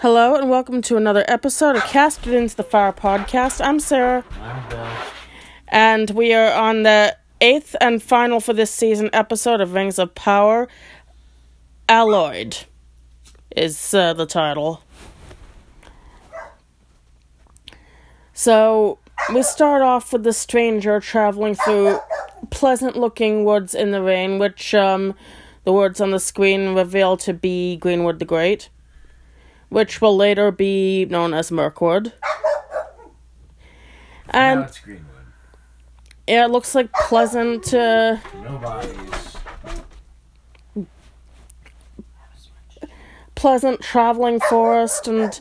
Hello and welcome to another episode of Casted into the Fire podcast. I'm Sarah, I'm Bill. and we are on the eighth and final for this season episode of Rings of Power. Alloyed is uh, the title. So we start off with the stranger traveling through pleasant looking woods in the rain, which um, the words on the screen reveal to be Greenwood the Great, which will later be known as Mirkwood. And Greenwood. yeah, it looks like pleasant. Uh, No pleasant traveling forest and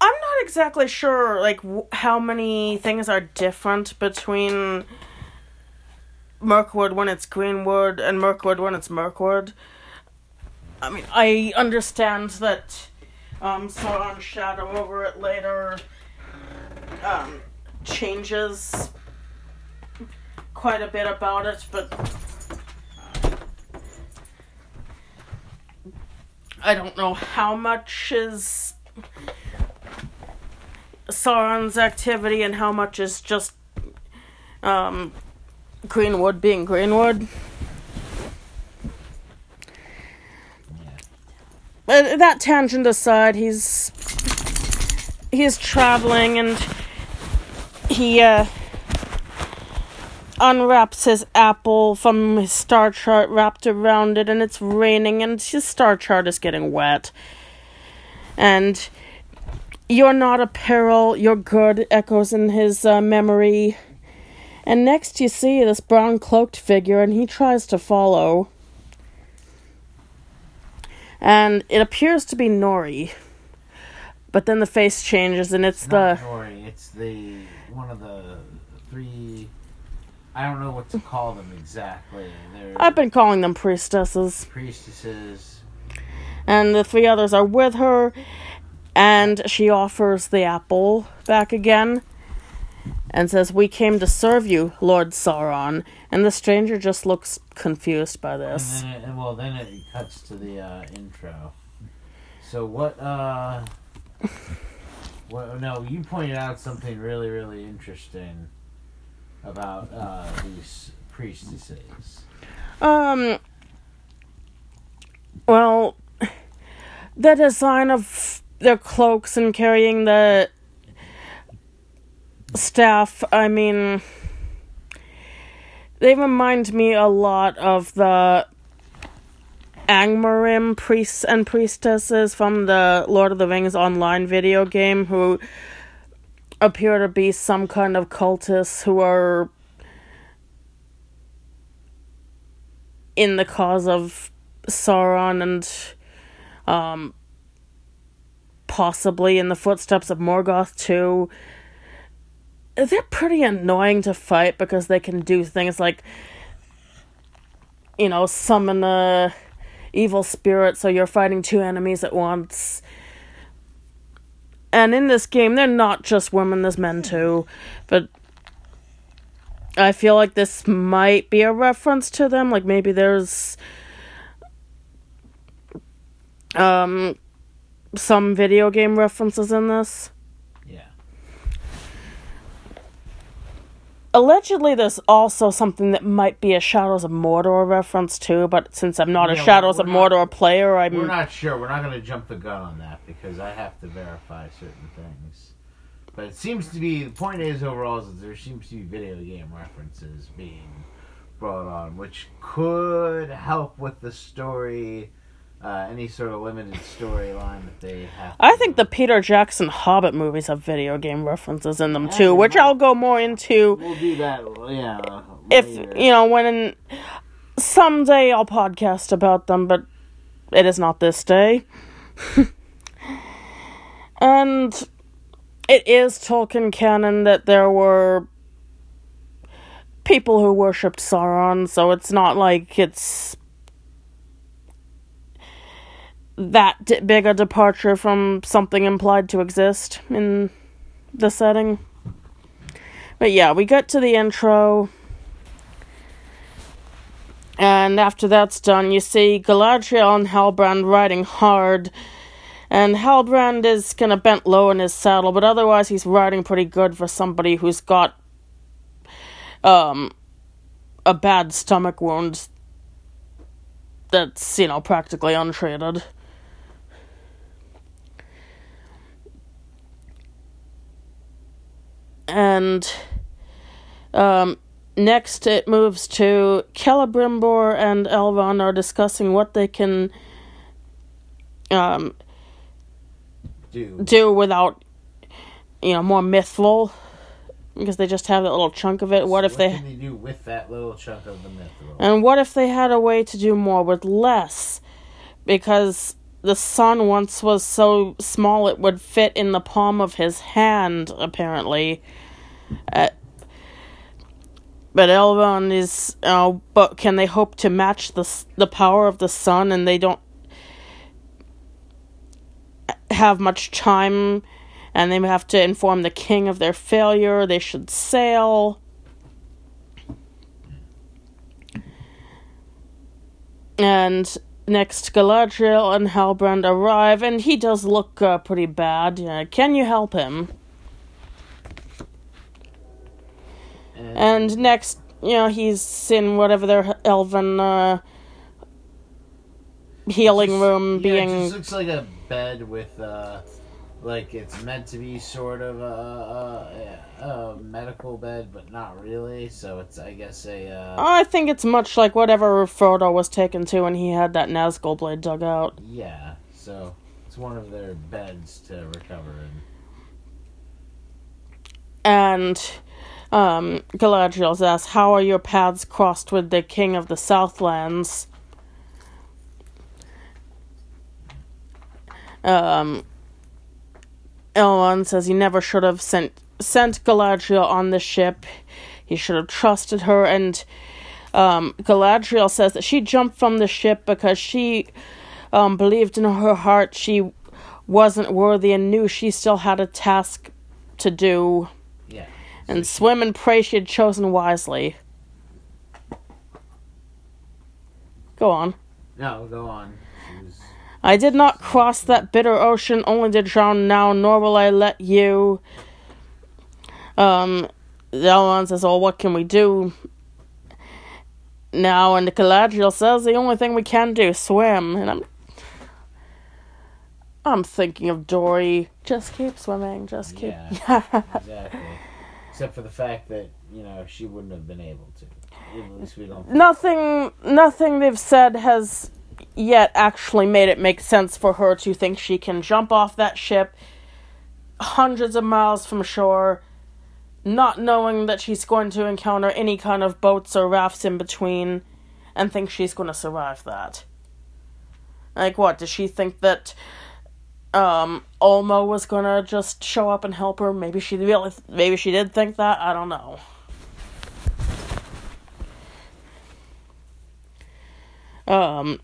I'm not exactly sure like w- how many things are different between Mirkwood when it's Greenwood and Mirkwood when it's Mirkwood. I mean, I understand that um Sauron's shadow over it later um changes quite a bit about it, but I don't know how much is Sauron's activity and how much is just um, Greenwood being Greenwood. But that tangent aside, he's he's traveling and he uh unwraps his apple from his star chart wrapped around it and it's raining and his star chart is getting wet. And you're not a peril, you're good echoes in his uh, memory. And next you see this brown cloaked figure and he tries to follow. And it appears to be Nori. But then the face changes and it's Not the Nori. It's the one of the three. I don't know what to call them exactly. They're I've been calling them priestesses. priestesses. and the three others are with her and she offers the apple back again and says we came to serve you lord sauron and the stranger just looks confused by And this then, it, and well, then it cuts to the uh, intro. So what? uh Well, no, you pointed out something really, really interesting about uh, these priestesses. um well the design of their cloaks and carrying the staff i mean they remind me a lot of the Angmarim priests and priestesses from the Lord of the Rings online video game who appear to be some kind of cultists who are in the cause of Sauron and um possibly in the footsteps of Morgoth too. They're pretty annoying to fight because they can do things like you know, summon a evil spirit so you're fighting two enemies at once. And in this game, they're not just women, there's men too. But I feel like this might be a reference to them. Like maybe there's um some video game references in this. Yeah. Allegedly, there's also something that might be a Shadows of Mordor reference too, but since I'm not a Shadows of not- Mordor player, I'm We're not sure. We're not going to jump the gun on that because I have to verify certain things. But it seems to be the point is overall is that there seems to be video game references being brought on, which could help with the story, uh, any sort of limited storyline that they have. I think the Peter Jackson Hobbit movies have video game references in them too, which. I'll go more into we'll do that. Yeah. if later. you know when someday I'll podcast about them, but it is not this day. and it is Tolkien canon that there were people who worshipped Sauron, so it's not like it's that di- big a departure from something implied to exist in the setting. But yeah, we get to the intro. And after that's done, you see Galadriel and Halbrand riding hard. And Halbrand is kind of bent low in his saddle, but otherwise he's riding pretty good for somebody who's got um a bad stomach wound that's, you know, practically untreated. And um next it moves to Celebrimbor and Elrond are discussing what they can um Do. do without you know more mithril because they just have that little chunk of it. What if they can they do with that little chunk of the mithril? and what if they had a way to do more with less? Because the sun once was so small it would fit in the palm of his hand apparently uh, but Elrond is uh, but can they hope to match the the power of the sun and they don't have much time and they have to inform the king of their failure they should sail. And next Galadriel and Halbrand arrive and he does look uh, pretty bad. Uh, can you help him and next you know he's in whatever their elven uh, healing Just- room yeah, being It just looks like a bed with, uh, like it's meant to be sort of a, a, a medical bed, but not really. So it's, I guess, a. Uh, I think it's much like whatever Frodo was taken to when he had that Nazgul blade dug out. yeah. So it's one of their beds to recover in. And um, asked, How are your paths crossed with the king of the Southlands? Um, Elrond says he never should have sent sent Galadriel on the ship. He should have trusted her. And um, Galadriel says that she jumped from the ship because she um, believed in her heart she wasn't worthy and knew she still had a task to do. Yeah. And swim and pray she had chosen wisely. Go on. No, go on. I did not cross that bitter ocean only to drown now, nor will I let you. Um, Elrond says, "Oh, what can we do now?" And Galadriel says, "The only thing we can do is swim." And I'm, I'm thinking of Dory. Just keep swimming. Just keep. Exactly. Except for the fact that you know she wouldn't have been able to. At least we don't. nothing nothing they've said has yet actually made it make sense for her to think she can jump off that ship hundreds of miles from shore not knowing that she's going to encounter any kind of boats or rafts in between and think she's going to survive that like what does she think that um Ulmo was to just show up and help her maybe she really maybe she did think that I don't know Um,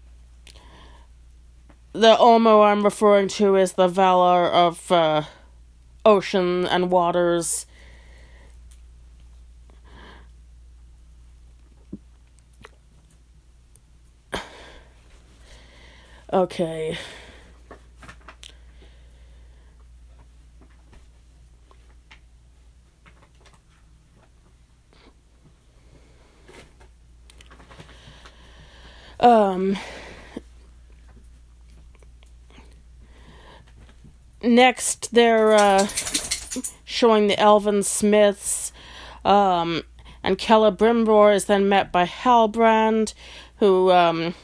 the Ulmo I'm referring to is the Valar of uh, ocean and waters. Okay. Um. Next, they're uh, showing the elven smiths, um, and Celebrimbor is then met by Halbrand, who um,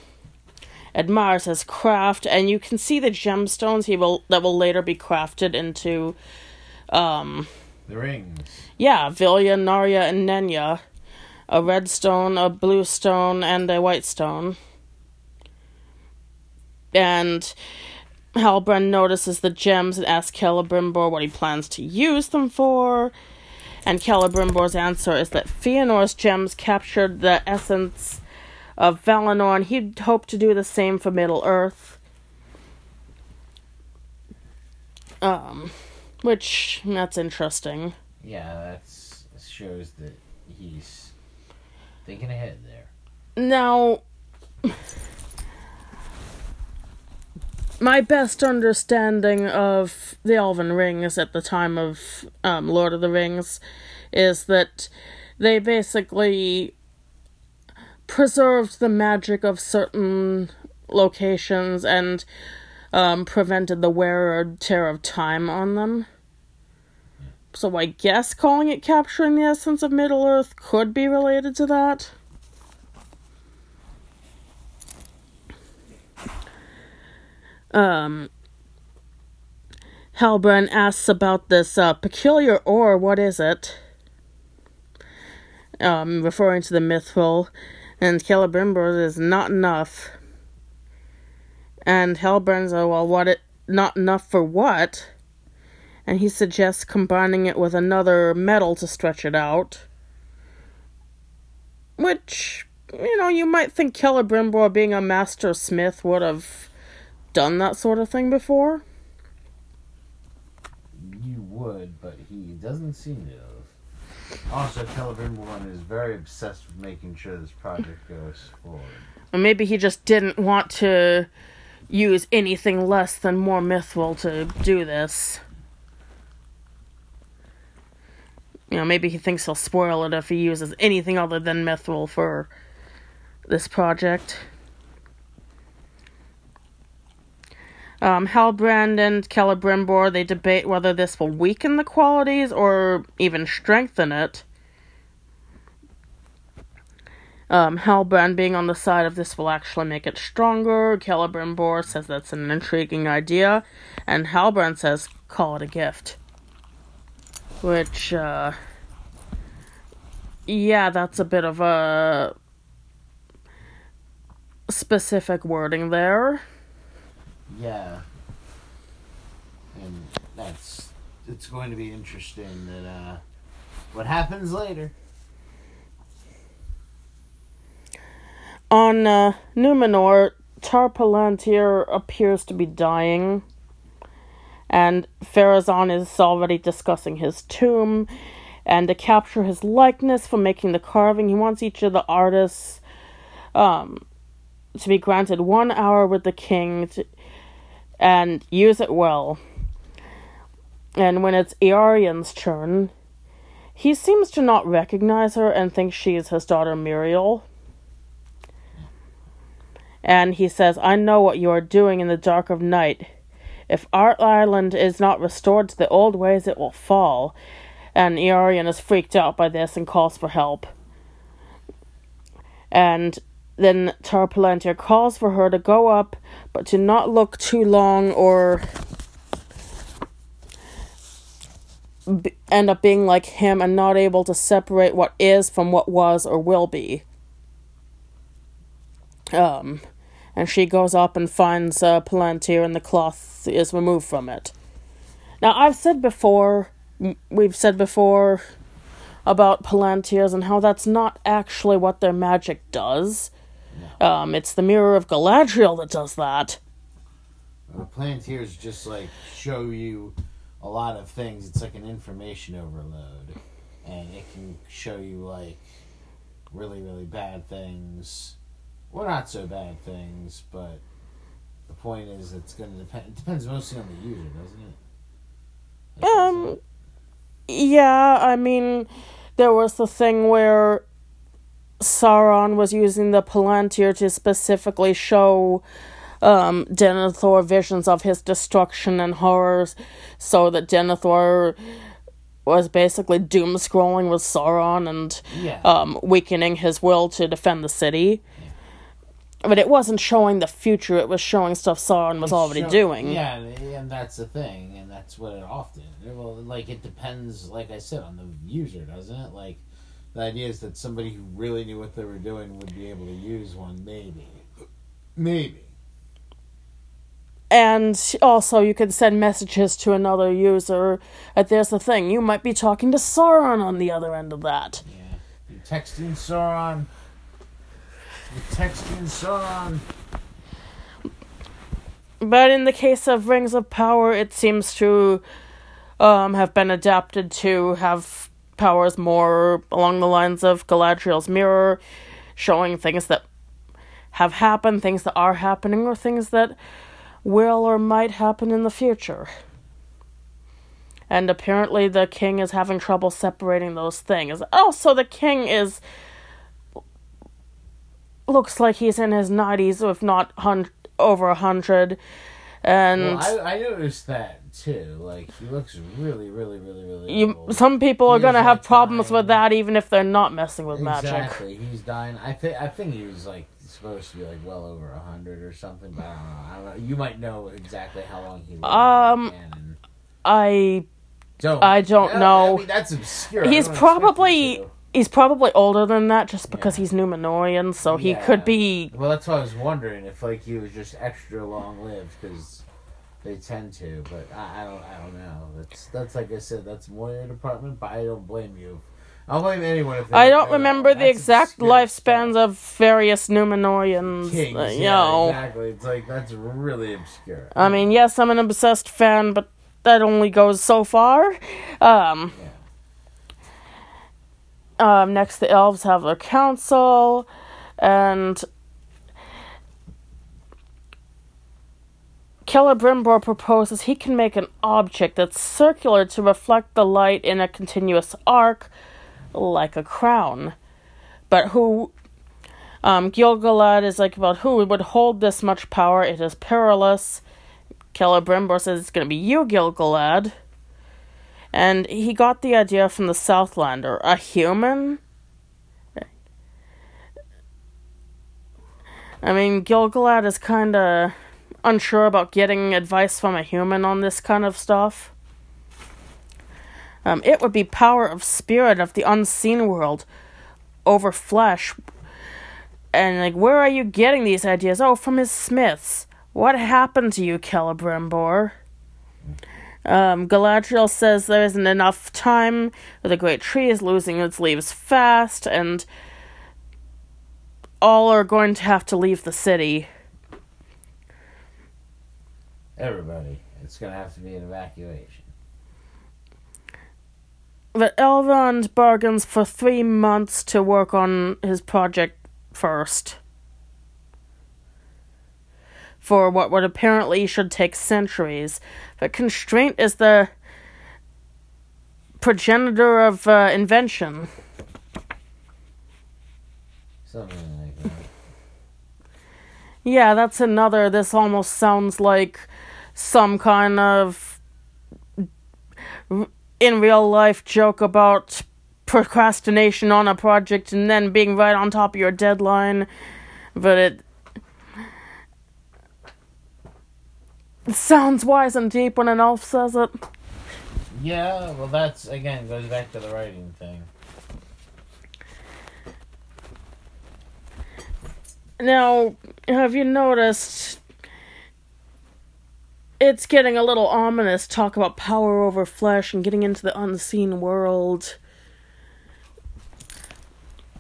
admires his craft, and you can see the gemstones he will that will later be crafted into, um, The rings. yeah, Vilya, Narya, and Nenya. A red stone, a blue stone, and a white stone. And Halbrand notices the gems and asks Celebrimbor what he plans to use them for. And Celebrimbor's answer is that Fëanor's gems captured the essence of Valinor, and he'd hope to do the same for Middle Earth. Um, which that's interesting. Yeah, that's shows that he's thinking ahead there. Now, my best understanding of the Elven Rings at the time of um, Lord of the Rings is that they basically preserved the magic of certain locations and um, prevented the wear or tear of time on them. So I guess calling it capturing the essence of Middle Earth could be related to that. Um, Halbrand asks about this uh, peculiar ore. What is it? Um, referring to the mithril, and Celebrimbor is not enough. And Halbrand's like, well, what it not enough for what? And he suggests combining it with another metal to stretch it out. Which, you know, you might think Celebrimbor, being a master smith, would have done that sort of thing before. You would, but he doesn't seem to have. Also, Celebrimbor is very obsessed with making sure this project goes forward. Or maybe he just didn't want to use anything less than more mithril to do this. You know, maybe he thinks he'll spoil it if he uses anything other than mithril for this project. Um, Halbrand and Celebrimbor, they debate whether this will weaken the qualities or even strengthen it. Um, Halbrand being on the side of this will actually make it stronger. Celebrimbor says that's an intriguing idea. And Halbrand says, call it a gift. Which, uh, yeah, that's a bit of a specific wording there. Yeah. And that's it's going to be interesting that uh what happens later. On uh, Numenor, Tar Palantir appears to be dying, and Pharazôn is already discussing his tomb. And to capture his likeness for making the carving, he wants each of the artists um, to be granted one hour with the king to, and use it well. And when it's Eärien's turn, he seems to not recognize her and thinks she is his daughter Míriel. And he says, I know what you are doing in the dark of night. If Art Island is not restored to the old ways, it will fall. And Eärien is freaked out by this and calls for help. And then Tar Palantir calls for her to go up, but to not look too long or b- end up being like him and not able to separate what is from what was or will be. Um, and she goes up and finds uh, Palantir, and the cloth is removed from it. Now, I've said before, we've said before about Palantirs and how that's not actually what their magic does. Um, it's the Mirror of Galadriel that does that. The Palantirs just like show you a lot of things. It's like an information overload, and it can show you like really really bad things, or not so bad things. But the point is, it's going to depend. It depends mostly on the user, doesn't it? Like, Um, yeah, I mean, there was the thing where Sauron was using the Palantir to specifically show um, Denethor visions of his destruction and horrors, so that Denethor was basically doom scrolling with Sauron and yeah. um, weakening his will to defend the city. But it wasn't showing the future; it was showing stuff Sauron was already Show- doing. Yeah, and that's the thing, and that's what it often. Well, like it depends, like I said, on the user, doesn't it? Like the idea is that somebody who really knew what they were doing would be able to use one, maybe, maybe. And also, you can send messages to another user. But there's the thing: you might be talking to Sauron on the other end of that. Yeah, you're texting Sauron. You're texting Sauron. But in the case of Rings of Power, it seems to um, have been adapted to have powers more along the lines of Galadriel's mirror, showing things that have happened, things that are happening, or things that will or might happen in the future. And apparently, the king is having trouble separating those things. Oh, so the king is. looks like he's in his 90s, if not hun- over a 100. And. Well, I, I noticed that too. Like he looks really, really, really, really. you, old. some people are gonna have like, problems dying. with that, even if they're not messing with magic. Exactly, he's dying. I think I think he was like supposed to be like well over a hundred or something, but I don't know. I don't know. You might know exactly how long he lived. Um, and I don't I don't know. I mean, that's obscure. He's don't expect you probably he's probably older than that just because Yeah. he's Numenorian, so he Yeah. could be. Well, that's why I was wondering if like he was just extra long lived because they tend to. But I, I don't. I don't know. That's that's like I said. That's more your department. But I don't blame you. I don't blame anyone if I don't remember the exact lifespans of various Numenorians. Kings. uh, you yeah, know, exactly. It's like that's really obscure. I mean, yes, I'm an obsessed fan, but that only goes so far. Um, um, next, the elves have their council, and Celebrimbor proposes he can make an object that's circular to reflect the light in a continuous arc, like a crown. But who um, Gilgalad is like about who would hold this much power. It is perilous. Celebrimbor says it's going to be you, Gilgalad. And he got the idea from the Southlander. A human? I mean, Gilgalad is kind of unsure about getting advice from a human on this kind of stuff. Um, it would be power of spirit of the unseen world over flesh. And like, where are you getting these ideas? Oh, from his smiths. What happened to you, Celebrimbor? Um, Galadriel says there isn't enough time. The great tree is losing its leaves fast, and all are going to have to leave the city. Everybody, it's gonna have to be an evacuation. But Elrond bargains for three months to work on his project first. For what would apparently should take centuries. But constraint is the progenitor of uh, invention. Something like that. Yeah, that's another. This almost sounds like some kind of in real life joke about procrastination on a project and then being right on top of your deadline. But it, sounds wise and deep when an elf says it. Yeah, well, that's again goes back to the writing thing. Now, have you noticed it's getting a little ominous talk about power over flesh and getting into the unseen world?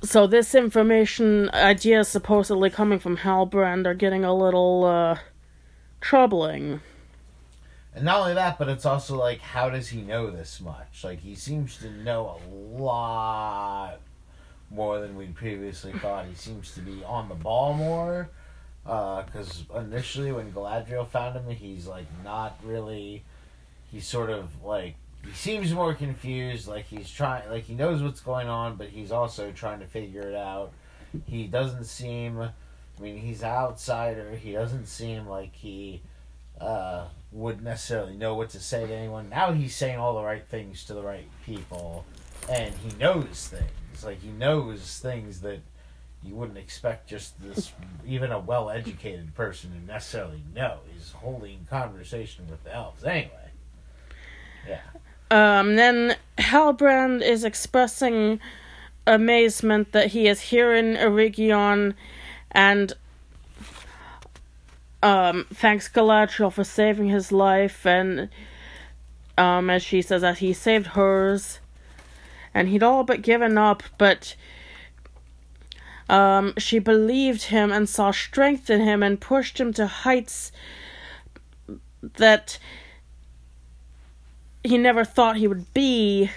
So this information ideas supposedly coming from Halbrand are getting a little uh troubling. And not only that, but it's also like, how does he know this much? Like, he seems to know a lot more than we'd previously thought. He seems to be on the ball more. Because initially, when Galadriel found him, he's like not really. He's sort of like he seems more confused. Like he's trying, like he knows what's going on, but he's also trying to figure it out. He doesn't seem. I mean, he's an outsider. He doesn't seem like he uh, would necessarily know what to say to anyone. Now he's saying all the right things to the right people, and he knows things. Like he knows things that you wouldn't expect just this, even a well-educated person to necessarily know. He's holding conversation with the elves anyway. Yeah. Um, then Halbrand is expressing amazement that he is here in Eregion and um, thanks Galadriel for saving his life and um, as she says that he saved hers and he'd all but given up but um, she believed him and saw strength in him and pushed him to heights that he never thought he would be.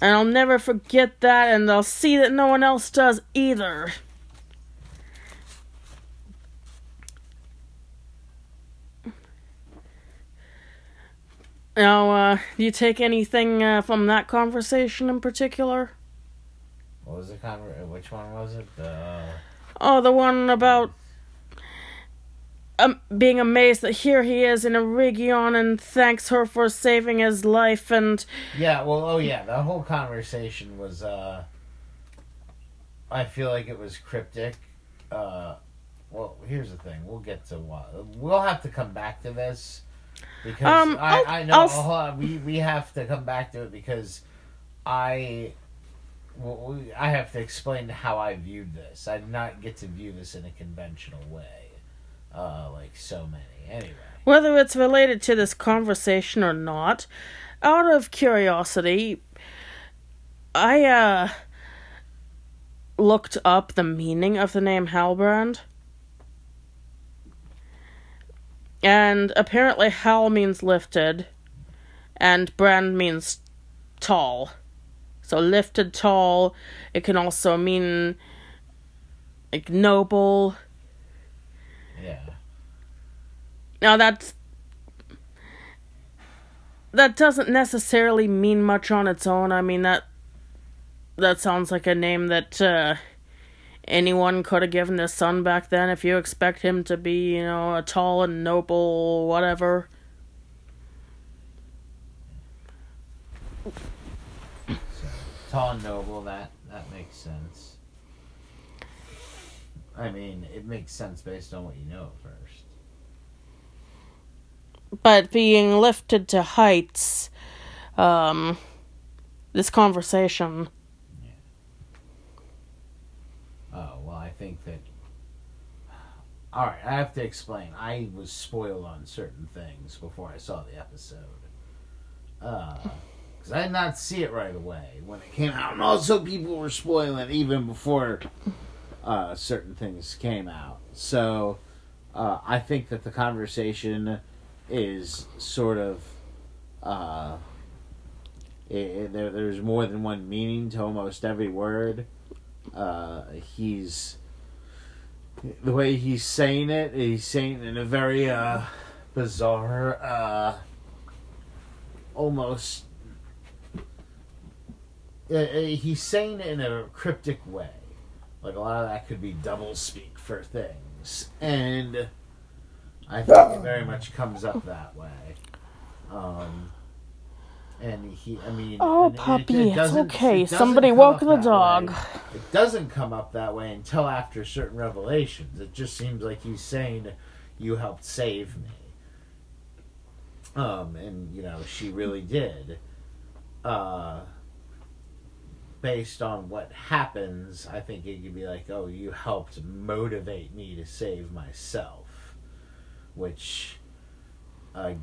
And I'll never forget that, and I'll see that no one else does either. Now, uh, do you take anything uh, from that conversation in particular? What was the conver- Which one was it? The Oh, the one about um, being amazed that here he is in Eregion and thanks her for saving his life and yeah. Well, oh yeah. The whole conversation was. uh I feel like it was cryptic. Uh Well, here's the thing. We'll get to what we'll have to come back to this because Um, I I'll- I know I'll s- hold on, we we have to come back to it because I. Well, we- I have to explain how I viewed this. I did not get to view this in a conventional way, uh, like so many. Anyway, whether it's related to this conversation or not, out of curiosity, I uh looked up the meaning of the name Halbrand. And apparently Hal means lifted and brand means tall. So lifted tall, it can also mean like noble. yeah. Now that's that doesn't necessarily mean much on its own. I mean that that sounds like a name that uh, anyone could have given their son back then. If you expect him to be, you know, a tall and noble whatever. Tall and noble, that that makes sense. I mean, it makes sense based on what you know at first. But being lifted to heights, um, this conversation. Oh well, I think that. All right, I have to explain. I was spoiled on certain things before I saw the episode. Because I did not see it right away when it came out, and also people were spoiling it even before uh, certain things came out. So uh, I think that the conversation is sort of. Uh, it, it- there, there's more than one meaning to almost every word. Uh, he's the way he's saying it. He's saying it in a very uh, bizarre, uh, almost. Uh, uh, he's saying it in a cryptic way, like a lot of that could be double speak for things, and I think it very much comes up that way. Um, and he, I mean, Oh, and it- it puppy, it's okay. it Somebody come woke the dog. way. It doesn't come up that way until after certain revelations. It just seems like he's saying, "You helped save me." Um, and you know she really did. Uh, based on what happens, I think it could be like, "Oh, you helped motivate me to save myself," which, uh,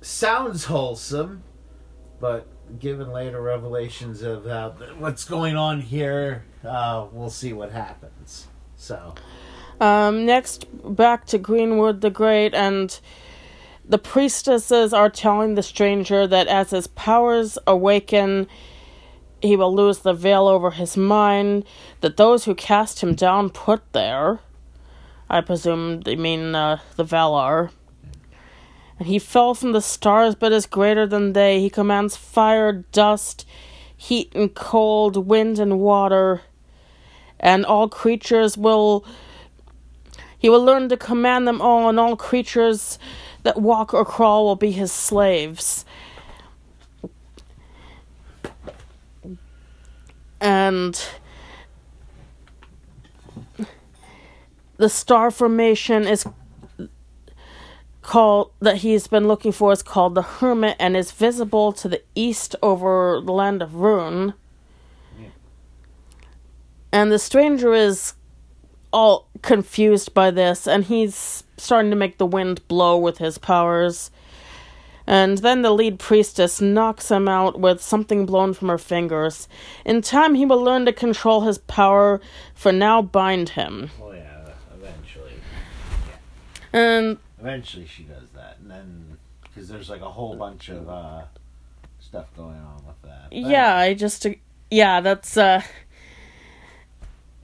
sounds wholesome, but given later revelations of uh, what's going on here, uh, we'll see what happens. So, Um, next, back to Greenwood the Great, and the priestesses are telling the stranger that as his powers awaken, he will lose the veil over his mind, that those who cast him down put there, I presume they mean uh, the Valar. And he fell from the stars, but is greater than they. He commands fire, dust, heat and cold, wind and water, and all creatures will he will learn to command them all, and all creatures that walk or crawl will be his slaves. And the star formation is called that he's been looking for is called the Hermit and is visible to the east over the land of Rhûn. And the stranger is all confused by this, and he's starting to make the wind blow with his powers. And then the lead priestess knocks him out with something blown from her fingers. In time, he will learn to control his power, for now bind him. well, yeah, eventually, And eventually she does that, and then because there's like a whole bunch of uh, stuff going on with that. But yeah, I just. Yeah, that's. uh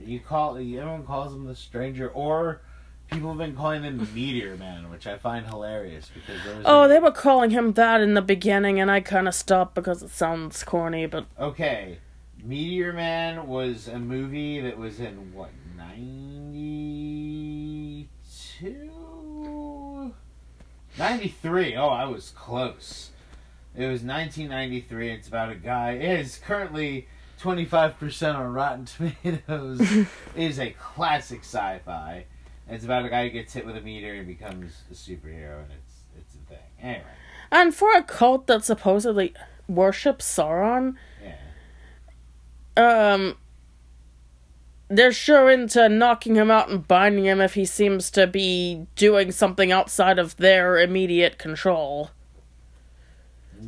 you call everyone calls him the stranger, or people have been calling him Meteor Man, which I find hilarious because there was Oh, a- they were calling him that in the beginning, and I kind of stopped because it sounds corny, but Okay, Meteor Man was a movie that was in what ninety two, ninety three. Oh, I was close. It was nineteen ninety three. It's about a guy. It is currently twenty five percent on Rotten Tomatoes. it is a classic sci-fi. It's about a guy who gets hit with a meter and becomes a superhero, and it's it's a thing. Anyway, and for a cult that supposedly worships Sauron, yeah. um, they're sure into knocking him out and binding him if he seems to be doing something outside of their immediate control.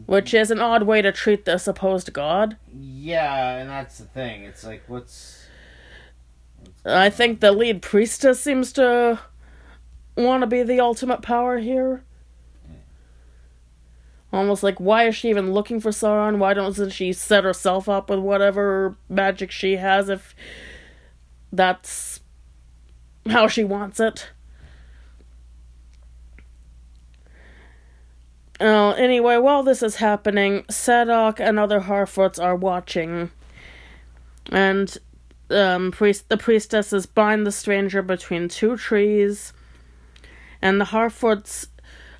Which is an odd way to treat the supposed god. Yeah, and that's the thing. It's like, what's. I think the lead priestess seems to want to be the ultimate power here. Almost like, why is she even looking for Sauron? Why doesn't she set herself up with whatever magic she has if that's how she wants it? Uh, anyway, while this is happening, Sadoc and other Harfoots are watching. And um, priest the priestesses bind the stranger between two trees, and the Harfoots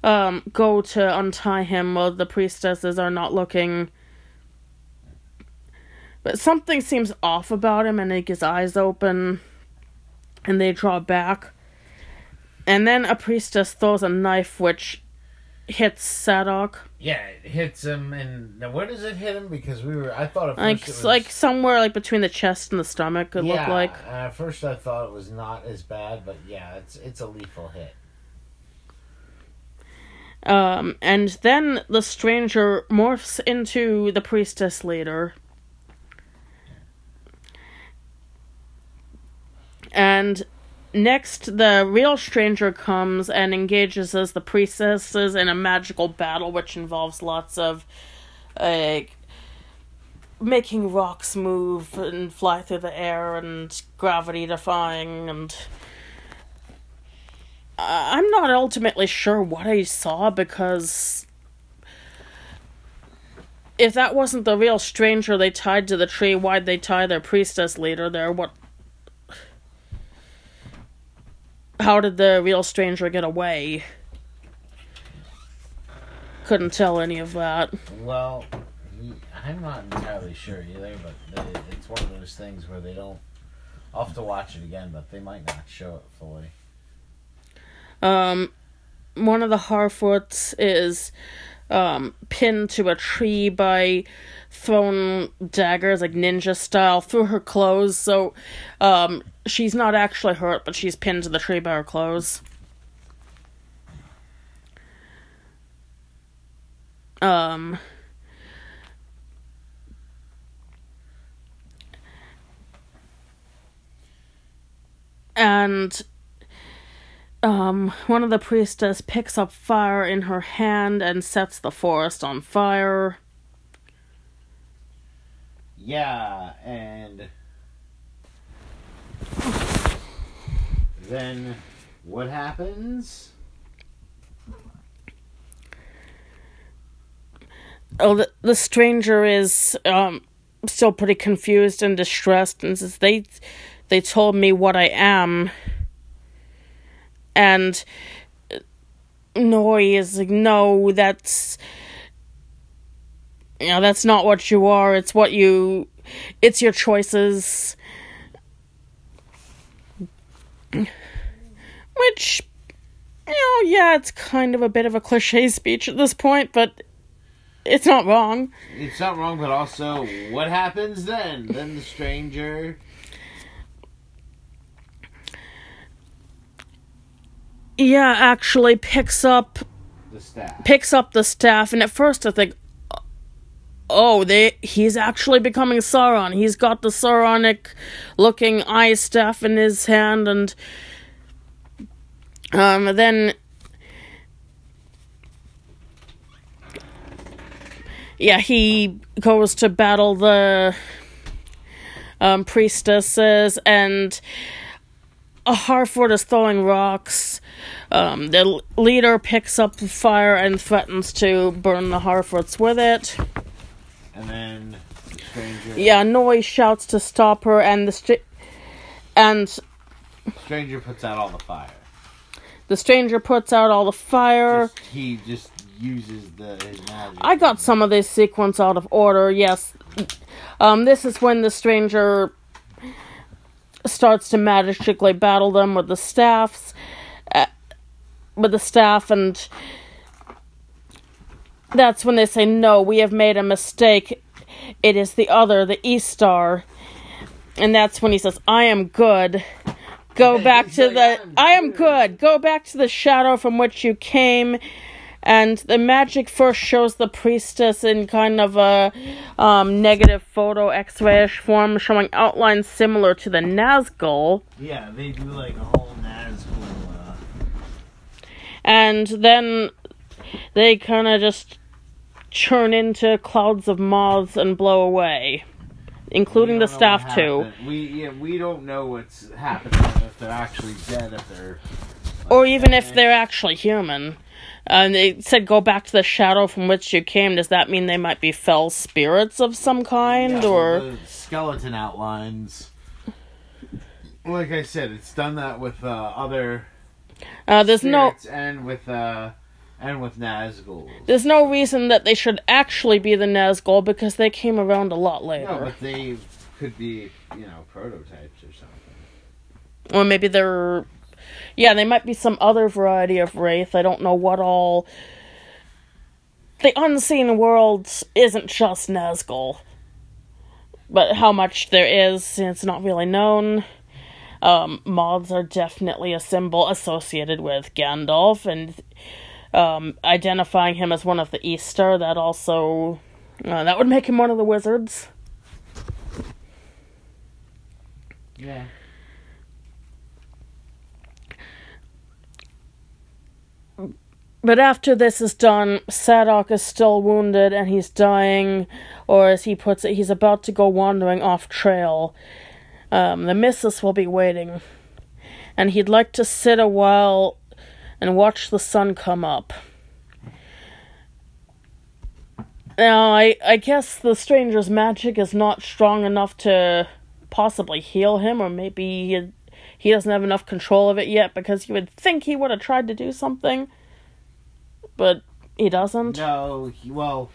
um, go to untie him while the priestesses are not looking. But something seems off about him, and like his eyes open, and they draw back. And then a priestess throws a knife, which hits Sadoc. Yeah, it hits him, and now where does it hit him? Because we were, I thought at Like it was, like somewhere like between the chest and the stomach. It yeah, looked like. and at first I thought it was not as bad, but yeah, it's it's a lethal hit. Um, and then the stranger morphs into the priestess later. And next, the real stranger comes and engages as the priestesses in a magical battle, which involves lots of like making rocks move and fly through the air and gravity defying and I- I'm not ultimately sure what I saw because if that wasn't the real stranger they tied to the tree, why'd they tie their priestess leader there? What? How did the real stranger get away? Couldn't tell any of that. Well, I'm not entirely sure either, but they, it's one of those things where they don't. I'll have to watch it again, but they might not show it fully. Um, one of the Harfoots is um, pinned to a tree by thrown daggers, like ninja style, through her clothes. So um, she's not actually hurt, but she's pinned to the tree by her clothes. Um. And um, one of the priestess picks up fire in her hand and sets the forest on fire. Yeah, and then what happens? Oh, the, the stranger is um still pretty confused and distressed, and says they they told me what I am, and Nori is like, no, that's you know that's not what you are. It's what you, it's your choices. Which, you know, yeah, it's kind of a bit of a cliche speech at this point, but it's not wrong. It's not wrong, but also, what happens then? Then the stranger. Yeah, actually picks up The staff. picks up the staff, and at first I think, oh, they he's actually becoming Sauron. He's got the Sauronic looking eye staff in his hand, and um, then yeah, he goes to battle the um, priestesses, and a Harfoot is throwing rocks. Um, the leader picks up the fire and threatens to burn the Harfoots with it. And then Stranger. Yeah, Nori shouts to stop her, and the and Stranger puts out all the fire. the stranger puts out all the fire. Just, he just uses the his magic. I got some of this sequence out of order. Yes, um, this is when the stranger starts to magically battle them with the staffs, with the staff, and that's when they say, "No, we have made a mistake. It is the other, the Istar." And that's when he says, "I am good." Go back to the. "I'm good." good. Go back to the shadow from which you came and the magic first shows the priestess in kind of a um, negative photo x-rayish form showing outlines similar to the nazgul Yeah, they do like a whole and then they kind of just churn into clouds of moths and blow away including the don't know what staff too. We yeah, we don't know what's happening if they're actually dead, if they're or even if they're actually human. And they said go back to the shadow from which you came. Does that mean they might be fell spirits of some kind Yeah, or? the skeleton outlines. Like I said, it's done that with uh, other uh, there's no and with uh, and with Nazgul. There's no reason that they should actually be the Nazgul because they came around a lot later. No, but they could be, you know, prototypes or something. or maybe they're. Yeah, they might be some other variety of Wraith. I don't know what all. The unseen world isn't just Nazgul. But how much there is, it's not really known. Um, moths are definitely a symbol associated with Gandalf, and um, identifying him as one of the Istar, that also. Uh, that would make him one of the wizards. Yeah. But after this is done, Sadoc is still wounded and he's dying, or as he puts it, he's about to go wandering off trail. Um, the missus will be waiting, and he'd like to sit a while and watch the sun come up. Now, I, I guess the stranger's magic is not strong enough to possibly heal him, or maybe he, he doesn't have enough control of it yet because you would think he would have tried to do something but he doesn't. No, he, well,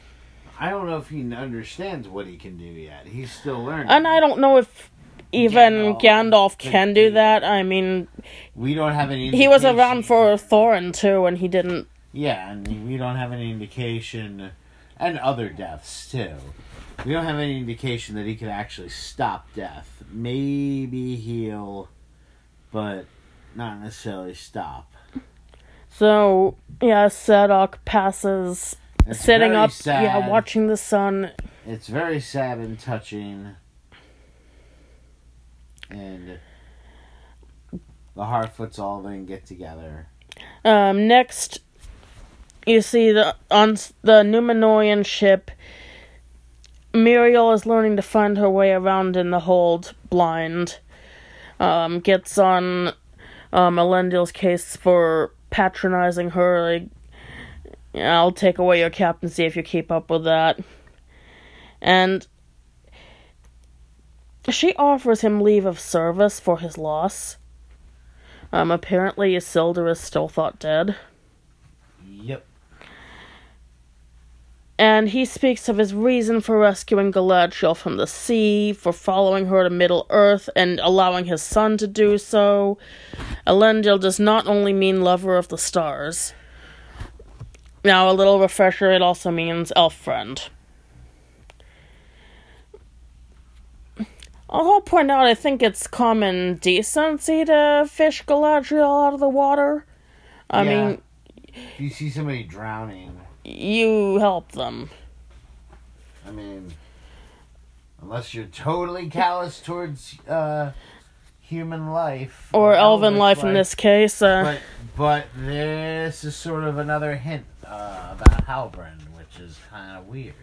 I don't know if he understands what he can do yet. He's still learning. And I don't know if even Gandalf Gandalf, can do that. I mean, we don't have any. he was around for Thorin too, and he didn't. Yeah, and we don't have any indication, and other deaths too. We don't have any indication that he could actually stop death. Maybe heal, but not necessarily stop. So yeah, Sadoc passes It's sitting up, sad. yeah, watching the sun. It's very sad and touching, and the Harfoots all then get together. Um, next, you see the on the Numenorian ship. Míriel is learning to find her way around in the hold blind. Um, gets on um, case for patronizing her. Like, I'll take away your captaincy if you keep up with that. And she offers him leave of service for his loss. Um, apparently Isildur is still thought dead. Yep. And he speaks of his reason for rescuing Galadriel from the sea, for following her to Middle Earth, and allowing his son to do so. Elendil does not only mean lover of the stars. Now, a little refresher, it also means elf friend. I'll point out, I think it's common decency to fish Galadriel out of the water. I Yeah. mean, If you see somebody drowning, you help them. I mean, unless you're totally callous towards uh, human life Or elven elvish life in this case. Uh, But but this is sort of another hint uh, about Halbrand, which is kind of weird.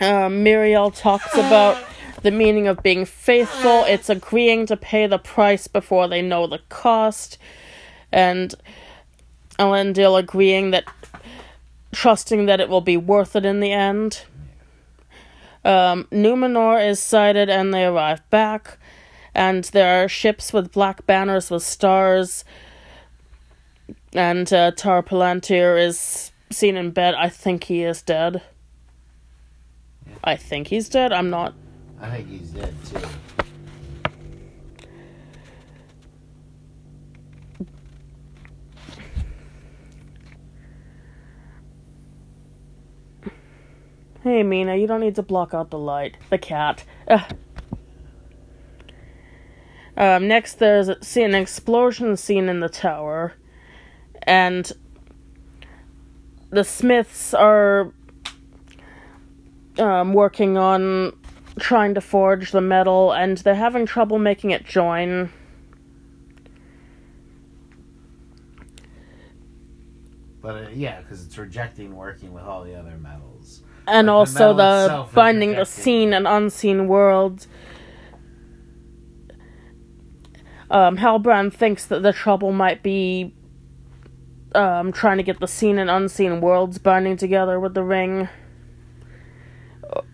Uh, Míriel talks about the meaning of being faithful. It's agreeing to pay the price before they know the cost. And Elendil agreeing that, trusting that it will be worth it in the end. Um, Numenor is sighted and they arrive back. And there are ships with black banners with stars. And uh, Tar Palantir is seen in bed. I think he is dead. I think he's dead. I'm not. I think he's dead too. Hey, Mina, you don't need to block out the light. The cat. Ugh. Um, next, there's a, see an explosion scene in the tower, and the Smiths are um, working on trying to forge the metal, and they're having trouble making it join. But uh, yeah, because it's rejecting working with all the other metals. and Like, the also metal the is binding the seen and unseen worlds. Um, Halbrand thinks that the trouble might be um, trying to get the seen and unseen worlds binding together with the ring.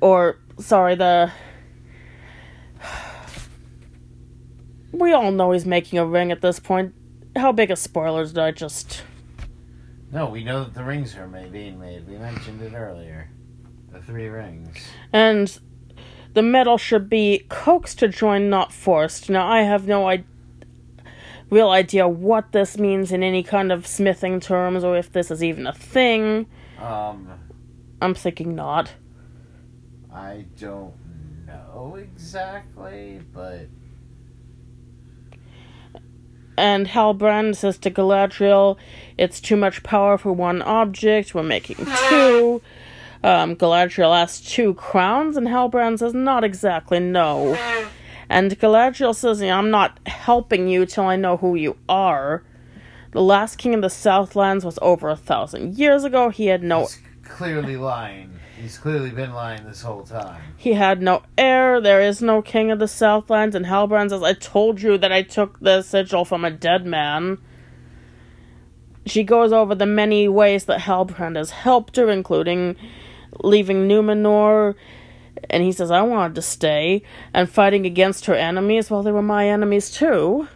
Or, sorry, the. We all know he's making a ring at this point. How big of spoilers did I just. No, we know that the rings are made, being made. We mentioned it earlier. The three rings. and the metal should be coaxed to join, not forced. Now, I have no I- real idea what this means in any kind of smithing terms, or if this is even a thing. Um, I'm thinking not. I don't know exactly, but And Halbrand says to Galadriel, it's too much power for one object, we're making two. Um, Galadriel asks two crowns, and Halbrand says, not exactly, no. And Galadriel says, I'm not helping you till I know who you are. The last king of the Southlands was over a thousand years ago. He had no he's clearly lying. He's clearly been lying this whole time. he had no heir. There is no king of the Southlands. And Halbrand says, I told you that I took the sigil from a dead man. She goes over the many ways that Halbrand has helped her, including leaving Numenor. And he says, I wanted to stay. And fighting against her enemies. Well, they were my enemies too.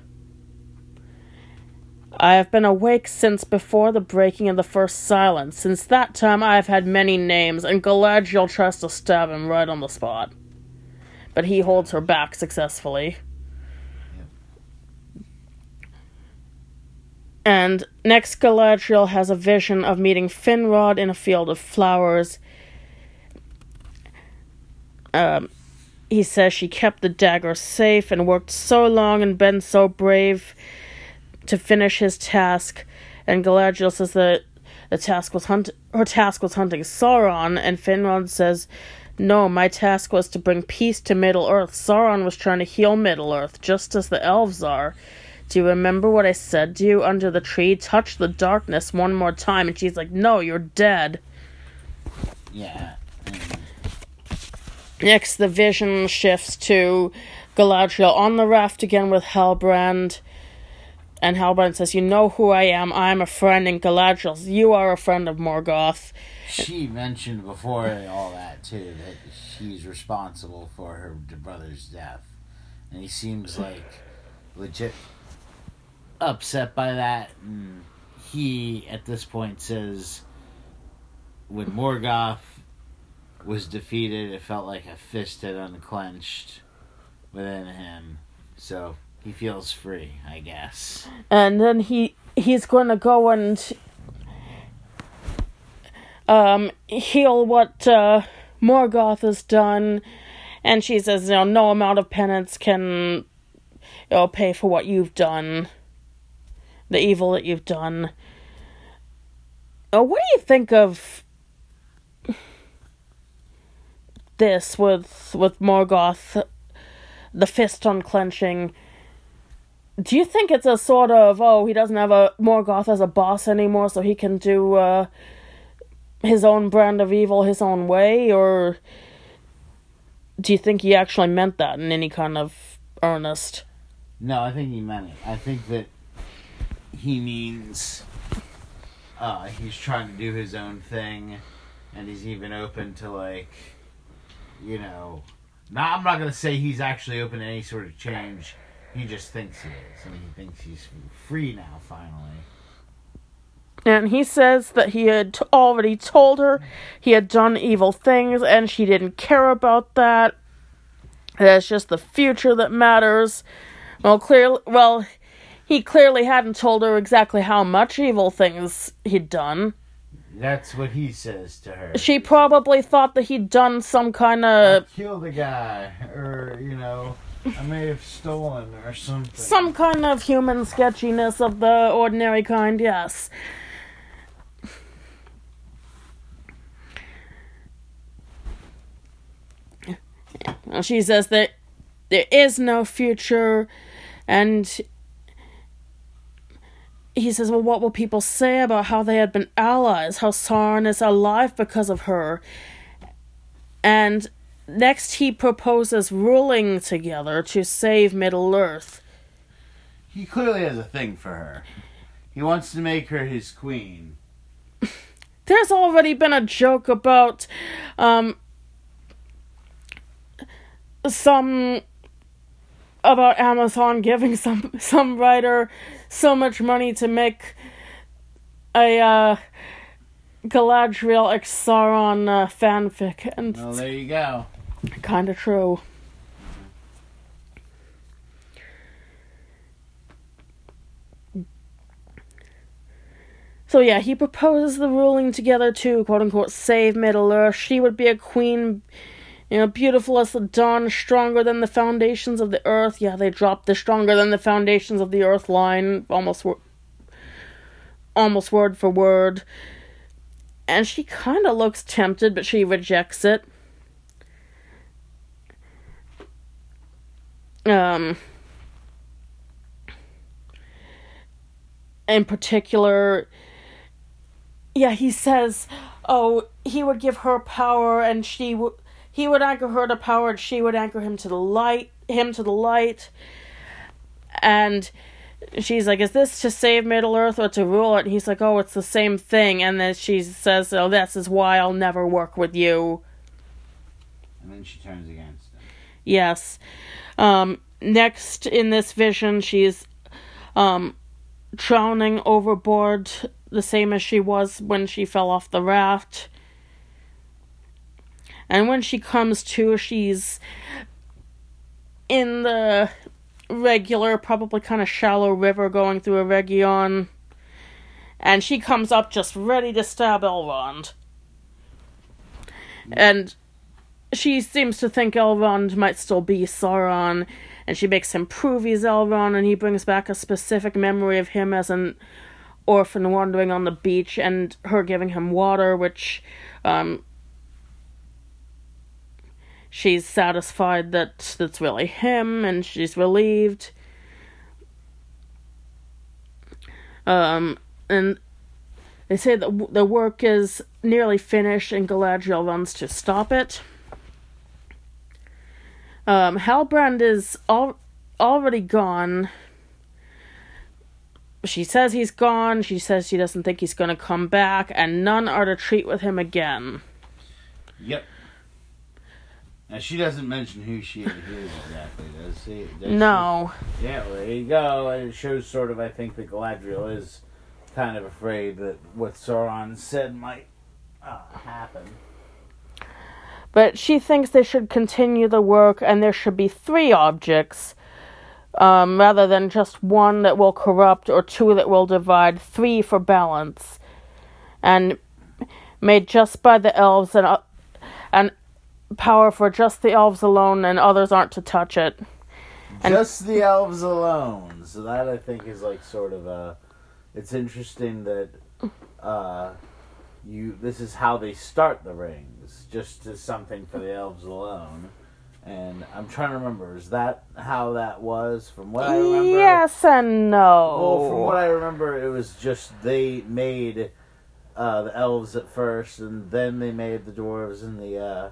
I have been awake since before the breaking of the first silence. Since that time, I have had many names, and Galadriel tries to stab him right on the spot. But he holds her back successfully. And next, Galadriel has a vision of meeting Finrod in a field of flowers. Um, he says she kept the dagger safe and worked so long and been so brave to finish his task. And Galadriel says that the task was hunt her task was hunting Sauron, and Finrod says, "No, my task was to bring peace to Middle Earth. Sauron was trying to heal Middle Earth, just as the elves are." Do you remember what I said to you under the tree? Touch the darkness one more time. And she's like, No, you're dead. Yeah. Next, the vision shifts to Galadriel on the raft again with Halbrand. And Halbrand says, You know who I am. I'm a friend. in Galadriel's. You are a friend of Morgoth. She mentioned before all that too that she's responsible for her brother's death, and he seems like legit upset by that. And he, at this point, says when Morgoth was defeated, it felt like a fist had unclenched within him. So he feels free, I guess. And then he he's going to go and um, heal what uh, Morgoth has done. And she says, you know, no amount of penance can you know, pay for what you've done, the evil that you've done. Uh, what do you think of this with with Morgoth, the fist unclenching? Do you think it's a sort of oh he doesn't have a Morgoth as a boss anymore, so he can do uh, his own brand of evil his own way, or do you think he actually meant that in any kind of earnest? No, I think he meant it. I think that he means uh, he's trying to do his own thing, and he's even open to like, you know, not. I'm not gonna say he's actually open to any sort of change. He just thinks he is, and he thinks he's free now, finally. And he says that he had t- already told her he had done evil things and she didn't care about that. That's just the future that matters. Well, clearly, well, he clearly hadn't told her exactly how much evil things he'd done. That's what he says to her. She probably thought that he'd done some kind of kill the guy, or you know, I may have stolen or something. some kind of human sketchiness of the ordinary kind. Yes. She says that there is no future, and he says, Well, what will people say about how they had been allies, how Sauron is alive because of her? And next, he proposes ruling together to save Middle Earth. He clearly has a thing for her. He wants to make her his queen. There's already been a joke about um some about Amazon giving some some writer so much money to make a uh Galadriel X Sauron uh, fanfic and Well, there you go. Kind of true. So yeah, he proposes the ruling together to quote unquote save Middle Earth. She would be a queen, you know, beautiful as the dawn, stronger than the foundations of the earth. Yeah, they dropped the stronger than the foundations of the earth line almost, almost word for word. And she kind of looks tempted, but she rejects it. Um in particular yeah he says oh he would give her power and she would he would anchor her to power and she would anchor him to the light him to the light and she's like is this to save middle earth or to rule it and he's like oh it's the same thing and then she says oh this is why i'll never work with you And then she turns against him. Yes. Um, next in this vision, she's um, drowning overboard, the same as she was when she fell off the raft. And when she comes to, she's in the regular, probably kind of shallow river going through Eregion. And she comes up just ready to stab Elrond. And she seems to think Elrond might still be Sauron, and she makes him prove he's Elrond, and he brings back a specific memory of him as an orphan wandering on the beach, and her giving him water, which um, she's satisfied that that's really him, and she's relieved. Um, and they say that the work is nearly finished, and Galadriel runs to stop it. Um, Halbrand is al- already gone. She says he's gone. She says she doesn't think he's going to come back, and none are to treat with him again. Yep. Now she doesn't mention who she is exactly, does she? Does No. she? Yeah, well, there you go. And it shows sort of, I think, that Galadriel is kind of afraid that what Sauron said might uh, happen. But she thinks they should continue the work, and there should be three objects. Um, rather than just one that will corrupt or two that will divide, three for balance. And made just by the elves and, uh, and power for just the elves alone, and others aren't to touch it. And- Just the elves alone. So that I think is like sort of a. It's interesting that uh, you. This is how they start the just as something for the elves alone. And I'm trying to remember. Is that how that was? From what I remember. Yes and no. Well, from what I remember, it was just they made uh, the elves at first, and then they made the dwarves and the uh,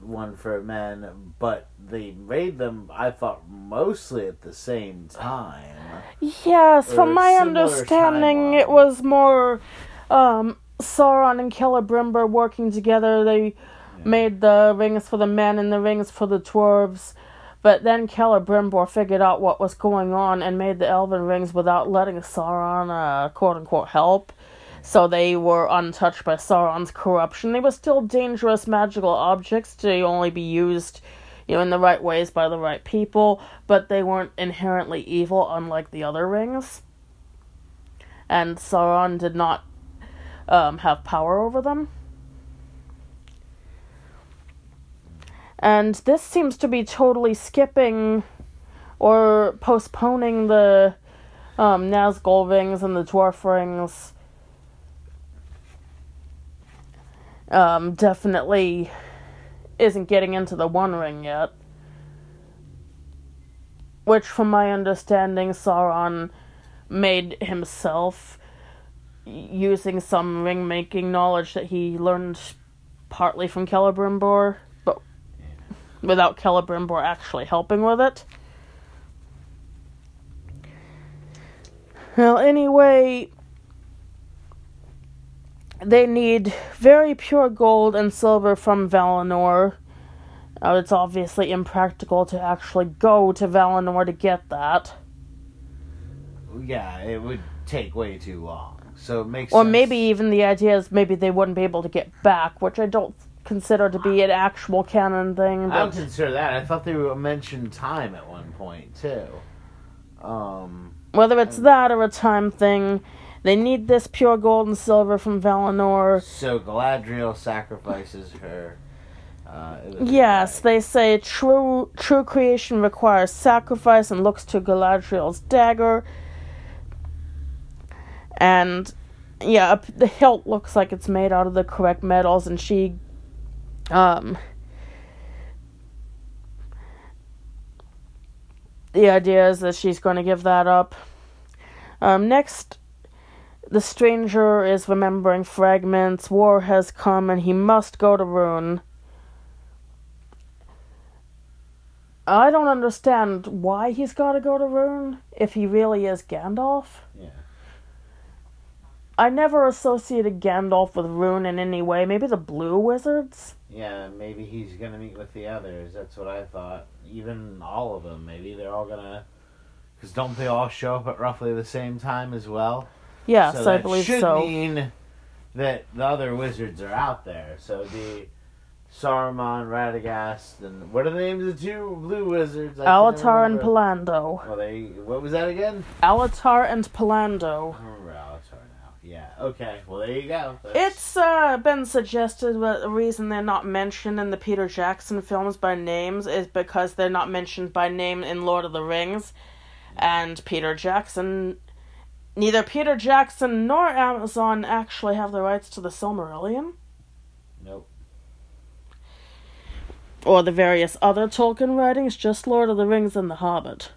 one for men, but they made them. I thought mostly at the same time. Yes, Or from my understanding, timeline. it was more um, Sauron and Celebrimbor working together. They made the rings for the men and the rings for the dwarves. But then Celebrimbor figured out what was going on and made the elven rings without letting Sauron, uh, quote unquote, help. So they were untouched by Sauron's corruption. They were still dangerous magical objects to only be used, you know, in the right ways by the right people, but they weren't inherently evil, unlike the other rings. And Sauron did not um, have power over them. And this seems to be totally skipping or postponing the um, Nazgul rings and the dwarf rings. Um, definitely isn't getting into the One Ring yet. Which, from my understanding, Sauron made himself using some ring making knowledge that he learned partly from Celebrimbor, but without Celebrimbor actually helping with it. Well, anyway, they need very pure gold and silver from Valinor. Uh, it's obviously impractical to actually go to Valinor to get that. Yeah, it would take way too long. So it makes Or sense. maybe even the idea is maybe they wouldn't be able to get back, which I don't consider to be an actual canon thing. I don't consider that. I thought they mentioned time at one point too. Um, whether it's that or a time thing, they need this pure gold and silver from Valinor. so Galadriel sacrifices her. Uh, Yes, they say true true creation requires sacrifice and looks to Galadriel's dagger. And yeah, the hilt looks like it's made out of the correct metals, and she, um, the idea is that she's going to give that up. Um, next, the stranger is remembering fragments. War has come, and he must go to Rhûn. I don't understand why he's got to go to Rhûn if he really is Gandalf. Yeah. I never associated Gandalf with Rhûn in any way. Maybe the Blue Wizards? Yeah, maybe he's gonna meet with the others. That's what I thought. Even all of them. Maybe they're all gonna. Because don't they all show up at roughly the same time as well? Yes, so I believe should so. mean that the other wizards are out there. So the Saruman, Radagast, and what are the names of the two blue wizards? I Alatar and. Pallando. Well, they what was that again? Alatar and Pallando. I remember Alatar now. Yeah. Okay. Well, there you go. That's- It's uh, been suggested that the reason they're not mentioned in the Peter Jackson films by names is because they're not mentioned by name in Lord of the Rings. And Peter Jackson. Neither Peter Jackson nor Amazon actually have the rights to the Silmarillion. nope. Or the various other Tolkien writings, just Lord of the Rings and The Hobbit.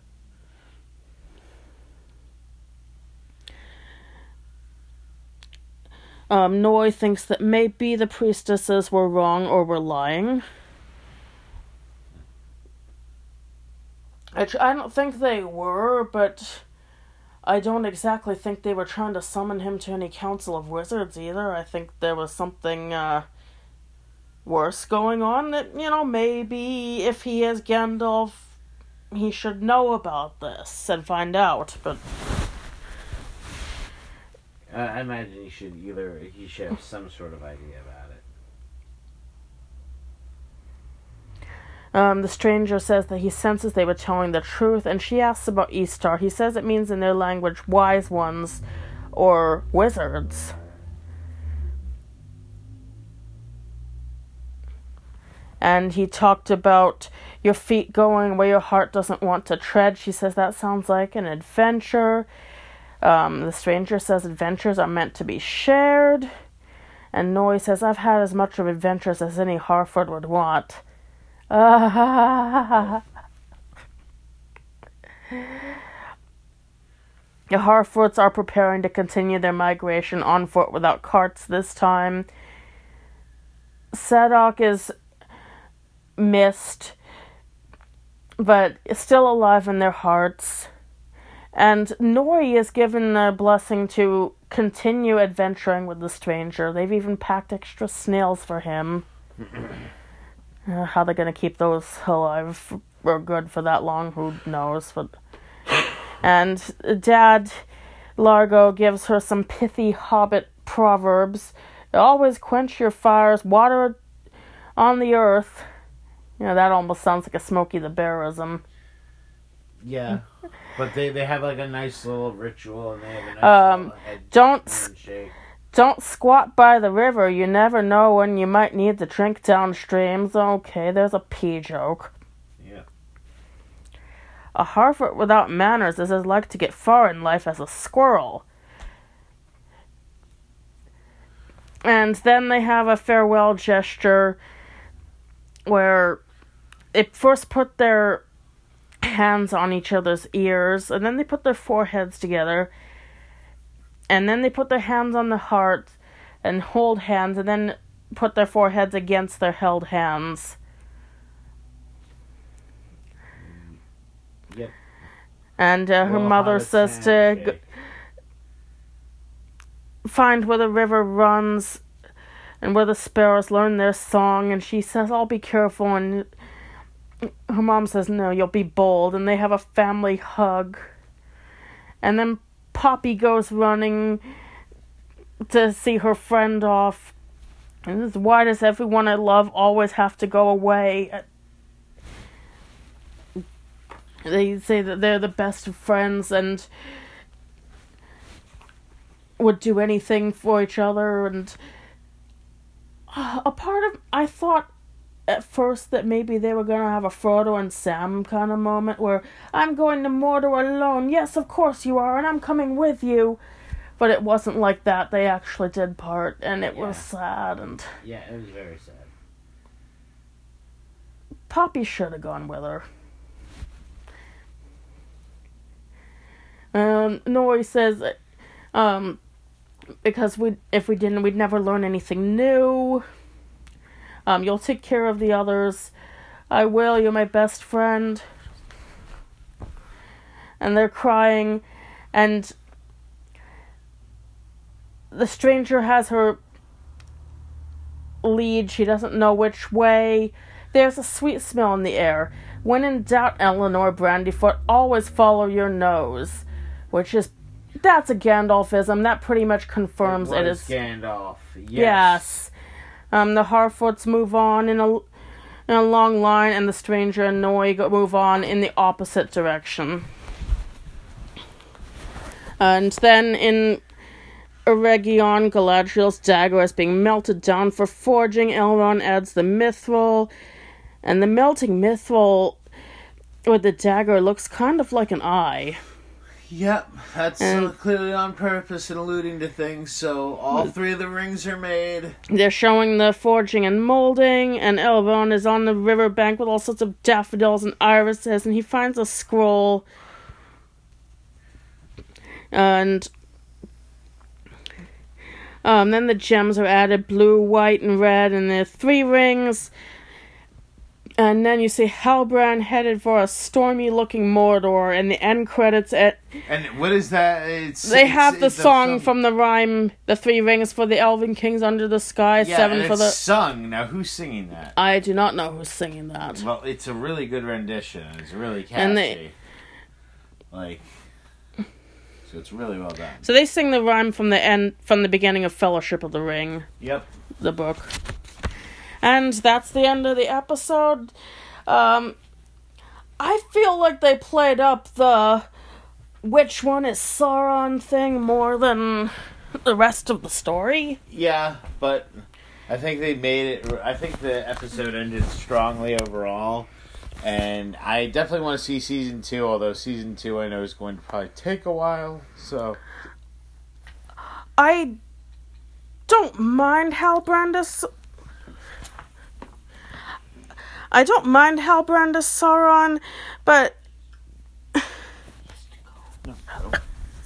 Um, Nori thinks that maybe the priestesses were wrong or were lying. Which I don't think they were, but I don't exactly think they were trying to summon him to any council of wizards either. I think there was something uh, worse going on that, you know, maybe if he is Gandalf, he should know about this and find out, but Uh, I imagine he should either he should have some sort of idea about it. Um, the stranger says that he senses they were telling the truth, and she asks about Istar. He says it means in their language wise ones or wizards. And he talked about your feet going where your heart doesn't want to tread. She says that sounds like an adventure. Um, the stranger says adventures are meant to be shared. And Nori says, I've had as much of adventures as any Harfoot would want. The Harfoots are preparing to continue their migration on foot without carts this time. Sadoc is missed, but still alive in their hearts. And Nori is given a blessing to continue adventuring with the stranger. They've even packed extra snails for him. Uh, how they're gonna keep those alive or good for that long, who knows? But and Dad Largo gives her some pithy hobbit proverbs. Always quench your fires, water on the earth. You know, that almost sounds like a Smokey the Bearism. Yeah, but they they have like a nice little ritual and they have a nice Um, head Don't handshake. don't squat by the river. You never know when you might need to drink downstream. Okay, there's a pee joke. Yeah. A Harfoot without manners is as like to get far in life as a squirrel. And then they have a farewell gesture where they first put their hands on each other's ears, and then they put their foreheads together, and then they put their hands on the heart and hold hands, and then put their foreheads against their held hands. Yep. And uh, her Little mother says to g- find where the river runs and where the sparrows learn their song. And she says, I'll be careful. And her mom says, No, you'll be bold. And they have a family hug. And then Poppy goes running to see her friend off. And this, why does everyone I love always have to go away? They say that they're the best of friends and would do anything for each other. And uh, a part of I thought at first that maybe they were gonna have a Frodo and Sam kind of moment where I'm going to Mordor alone. Yes, of course you are, and I'm coming with you. But it wasn't like that. They actually did part, and it was sad. And Yeah, it was very sad. Poppy should have gone with her. Um, Nori says, um, because we if we didn't, we'd never learn anything new. Um, you'll take care of the others. I will. You're my best friend. And they're crying, and the stranger has her lead. She doesn't know which way. There's a sweet smell in the air. When in doubt, Elanor Brandyfoot, always follow your nose. Which is, that's a Gandalfism. That pretty much confirms it, was is. Gandalf. Yes. Yes. Um, the Harfoots move on in a, in a long line, and the stranger and Nori move on in the opposite direction. And then in Eregion, Galadriel's dagger is being melted down for forging. Elrond adds the mithril, and the melting mithril with the dagger looks kind of like an eye. Yep, that's And- uh, clearly on purpose and alluding to things. So all three of the rings are made. They're showing the forging and molding, and Elrond is on the riverbank with all sorts of daffodils and irises, and he finds a scroll. And um, then the gems are added blue, white, and red, and there are three rings. And then you see Halbrand headed for a stormy looking Mordor, and the end credits at And what is that? It's they it's- have the song film- from the rhyme, the three rings for the Elven Kings under the sky, yeah, seven for the sung. Now who's singing that? I do not know who's singing that. Well, it's a really good rendition. It's really catchy. And they- like, so it's really well done. So they sing the rhyme from the end, from the beginning of Fellowship of the Ring, Yep. the book, and that's the end of the episode. Um, I feel like they played up the which one is Sauron thing more than the rest of the story. Yeah, but I think they made it. I think the episode ended strongly overall, and I definitely want to see season two. Although season two, I know is going to probably take a while. So I don't mind Halbrand as I don't mind Halbrand as Sauron, but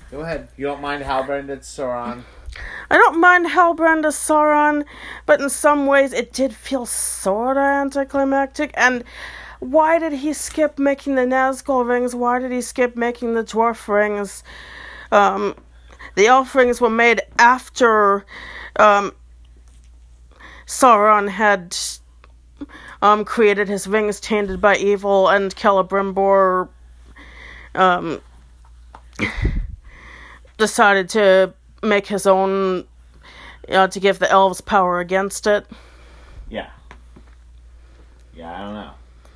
go ahead. You don't mind Halbrand and Sauron? I don't mind Halbrand as Sauron, but in some ways it did feel sorta anticlimactic. And why did he skip making the Nazgul rings? Why did he skip making the dwarf rings? Um, the elf rings were made after um, Sauron had um, created his rings tainted by evil, and Celebrimbor um, decided to make his own, you know, to give the elves power against it. Yeah. Yeah, I don't know,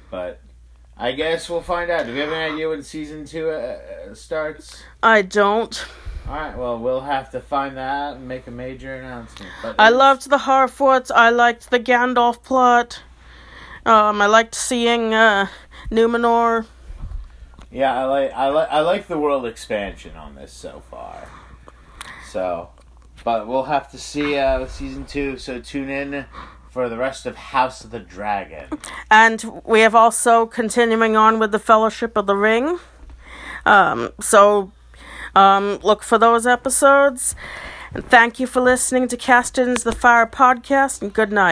but I guess we'll find out. Do we have any idea when season two uh, uh, starts? I don't. All right, well, we'll have to find that out and make a major announcement. But I loved the Harfoots. I liked the Gandalf plot. Um, I liked seeing uh, Numenor. Yeah, I like I like I like the world expansion on this so far. So, but we'll have to see uh, season two. So tune in for the rest of House of the Dragon. And we have also continuing on with the Fellowship of the Ring. Um, so um, look for those episodes. And thank you for listening to Cast Into the Fire podcast, and good night.